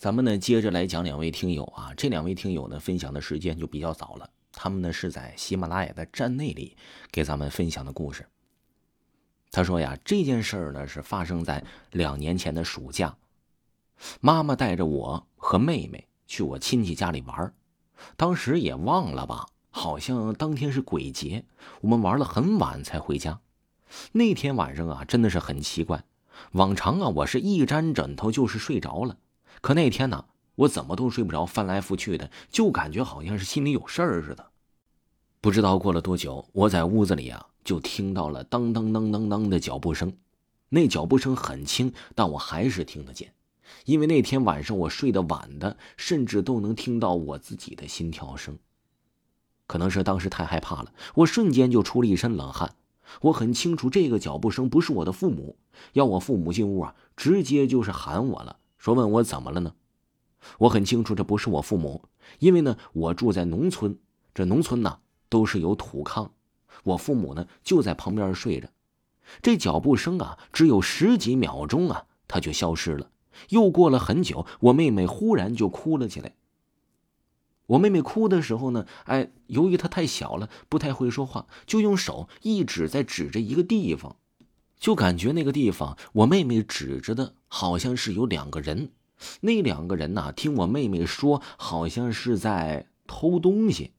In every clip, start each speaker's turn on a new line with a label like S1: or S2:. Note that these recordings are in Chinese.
S1: 咱们呢，接着来讲两位听友啊。这两位听友呢，分享的时间就比较早了。他们呢是在喜马拉雅的站内里给咱们分享的故事。他说呀，这件事儿呢是发生在两年前的暑假，妈妈带着我和妹妹去我亲戚家里玩，当时也忘了吧，好像当天是鬼节，我们玩了很晚才回家。那天晚上啊，真的是很奇怪，往常啊，我是一沾枕头就是睡着了。可那天呢，我怎么都睡不着，翻来覆去的，就感觉好像是心里有事儿似的。不知道过了多久，我在屋子里啊，就听到了当当当当当的脚步声。那脚步声很轻，但我还是听得见，因为那天晚上我睡得晚的，甚至都能听到我自己的心跳声。可能是当时太害怕了，我瞬间就出了一身冷汗。我很清楚，这个脚步声不是我的父母，要我父母进屋啊，直接就是喊我了。说问我怎么了呢？我很清楚这不是我父母，因为呢我住在农村，这农村呢都是有土炕，我父母呢就在旁边睡着。这脚步声啊只有十几秒钟啊，它就消失了。又过了很久，我妹妹忽然就哭了起来。我妹妹哭的时候呢，哎，由于她太小了，不太会说话，就用手一指在指着一个地方。就感觉那个地方，我妹妹指着的好像是有两个人，那两个人呐，听我妹妹说，好像是在偷东西。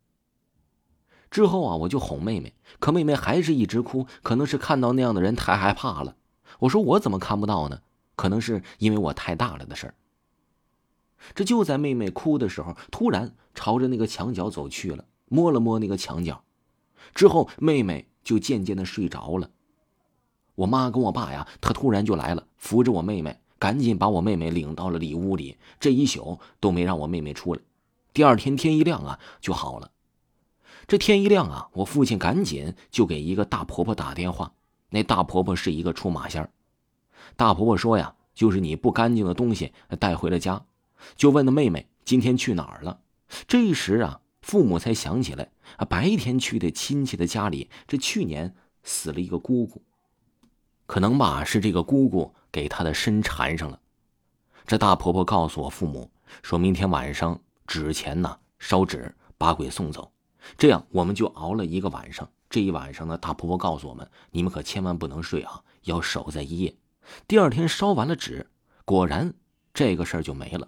S1: 之后啊，我就哄妹妹，可妹妹还是一直哭，可能是看到那样的人太害怕了。我说我怎么看不到呢？可能是因为我太大了的事儿。这就在妹妹哭的时候，突然朝着那个墙角走去了，摸了摸那个墙角，之后妹妹就渐渐的睡着了。我妈跟我爸呀，他突然就来了，扶着我妹妹，赶紧把我妹妹领到了里屋里。这一宿都没让我妹妹出来。第二天天一亮啊，就好了。这天一亮啊，我父亲赶紧就给一个大婆婆打电话。那大婆婆是一个出马仙大婆婆说呀，就是你不干净的东西带回了家，就问那妹妹今天去哪儿了。这时啊，父母才想起来啊，白天去的亲戚的家里，这去年死了一个姑姑。可能吧，是这个姑姑给她的身缠上了。这大婆婆告诉我父母，说明天晚上纸钱呢烧纸把鬼送走。这样我们就熬了一个晚上。这一晚上呢，大婆婆告诉我们，你们可千万不能睡啊，要守在一夜。第二天烧完了纸，果然这个事儿就没了。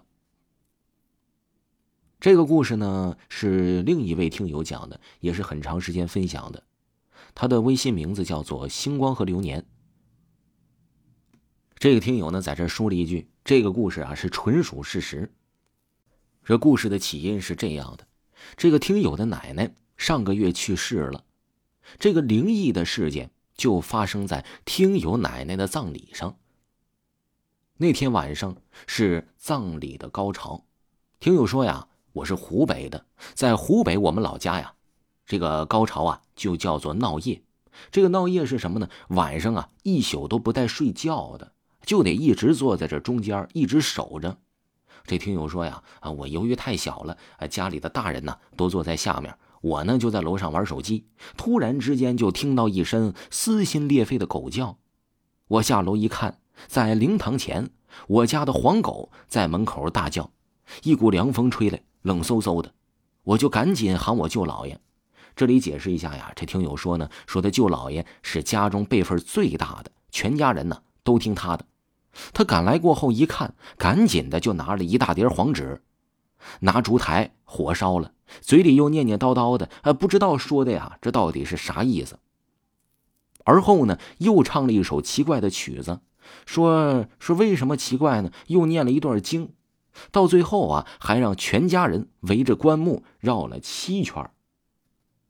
S1: 这个故事呢是另一位听友讲的，也是很长时间分享的。他的微信名字叫做星光和流年。这个听友呢，在这说了一句：“这个故事啊，是纯属事实。”这故事的起因是这样的：这个听友的奶奶上个月去世了，这个灵异的事件就发生在听友奶奶的葬礼上。那天晚上是葬礼的高潮。听友说呀：“我是湖北的，在湖北我们老家呀，这个高潮啊，就叫做闹夜。这个闹夜是什么呢？晚上啊，一宿都不带睡觉的。”就得一直坐在这中间，一直守着。这听友说呀，啊，我由于太小了，家里的大人呢都坐在下面，我呢就在楼上玩手机。突然之间就听到一声撕心裂肺的狗叫，我下楼一看，在灵堂前，我家的黄狗在门口大叫。一股凉风吹来，冷飕飕的，我就赶紧喊我舅姥爷。这里解释一下呀，这听友说呢，说他舅姥爷是家中辈分最大的，全家人呢都听他的。他赶来过后一看，赶紧的就拿了一大叠黄纸，拿烛台火烧了，嘴里又念念叨叨的，呃，不知道说的呀，这到底是啥意思？而后呢，又唱了一首奇怪的曲子，说说为什么奇怪呢？又念了一段经，到最后啊，还让全家人围着棺木绕了七圈。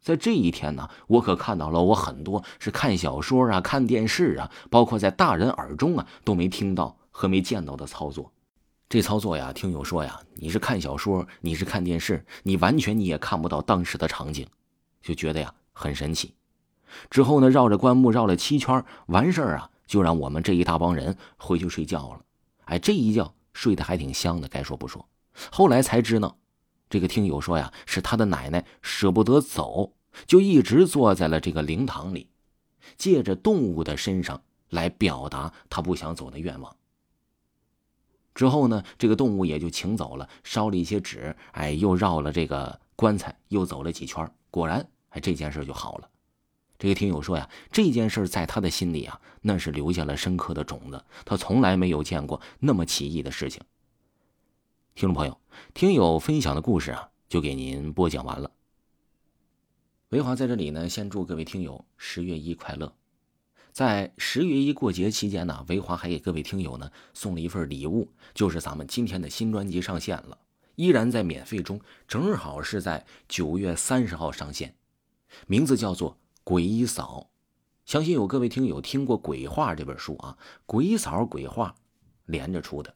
S1: 在这一天呢，我可看到了我很多是看小说啊、看电视啊，包括在大人耳中啊都没听到和没见到的操作。这操作呀，听友说呀，你是看小说，你是看电视，你完全你也看不到当时的场景，就觉得呀很神奇。之后呢，绕着棺木绕了七圈，完事儿啊，就让我们这一大帮人回去睡觉了。哎，这一觉睡得还挺香的，该说不说。后来才知道。这个听友说呀，是他的奶奶舍不得走，就一直坐在了这个灵堂里，借着动物的身上来表达他不想走的愿望。之后呢，这个动物也就请走了，烧了一些纸，哎，又绕了这个棺材，又走了几圈，果然，哎，这件事就好了。这个听友说呀，这件事在他的心里啊，那是留下了深刻的种子，他从来没有见过那么奇异的事情。听众朋友，听友分享的故事啊，就给您播讲完了。维华在这里呢，先祝各位听友十月一快乐。在十月一过节期间呢，维华还给各位听友呢送了一份礼物，就是咱们今天的新专辑上线了，依然在免费中，正好是在九月三十号上线，名字叫做《鬼嫂》，相信有各位听友听过《鬼话》这本书啊，《鬼嫂》《鬼话》连着出的，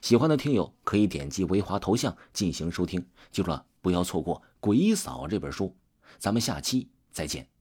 S1: 喜欢的听友可以点击维华头像进行收听，记住了，不要错过《鬼嫂》这本书，咱们下期再见。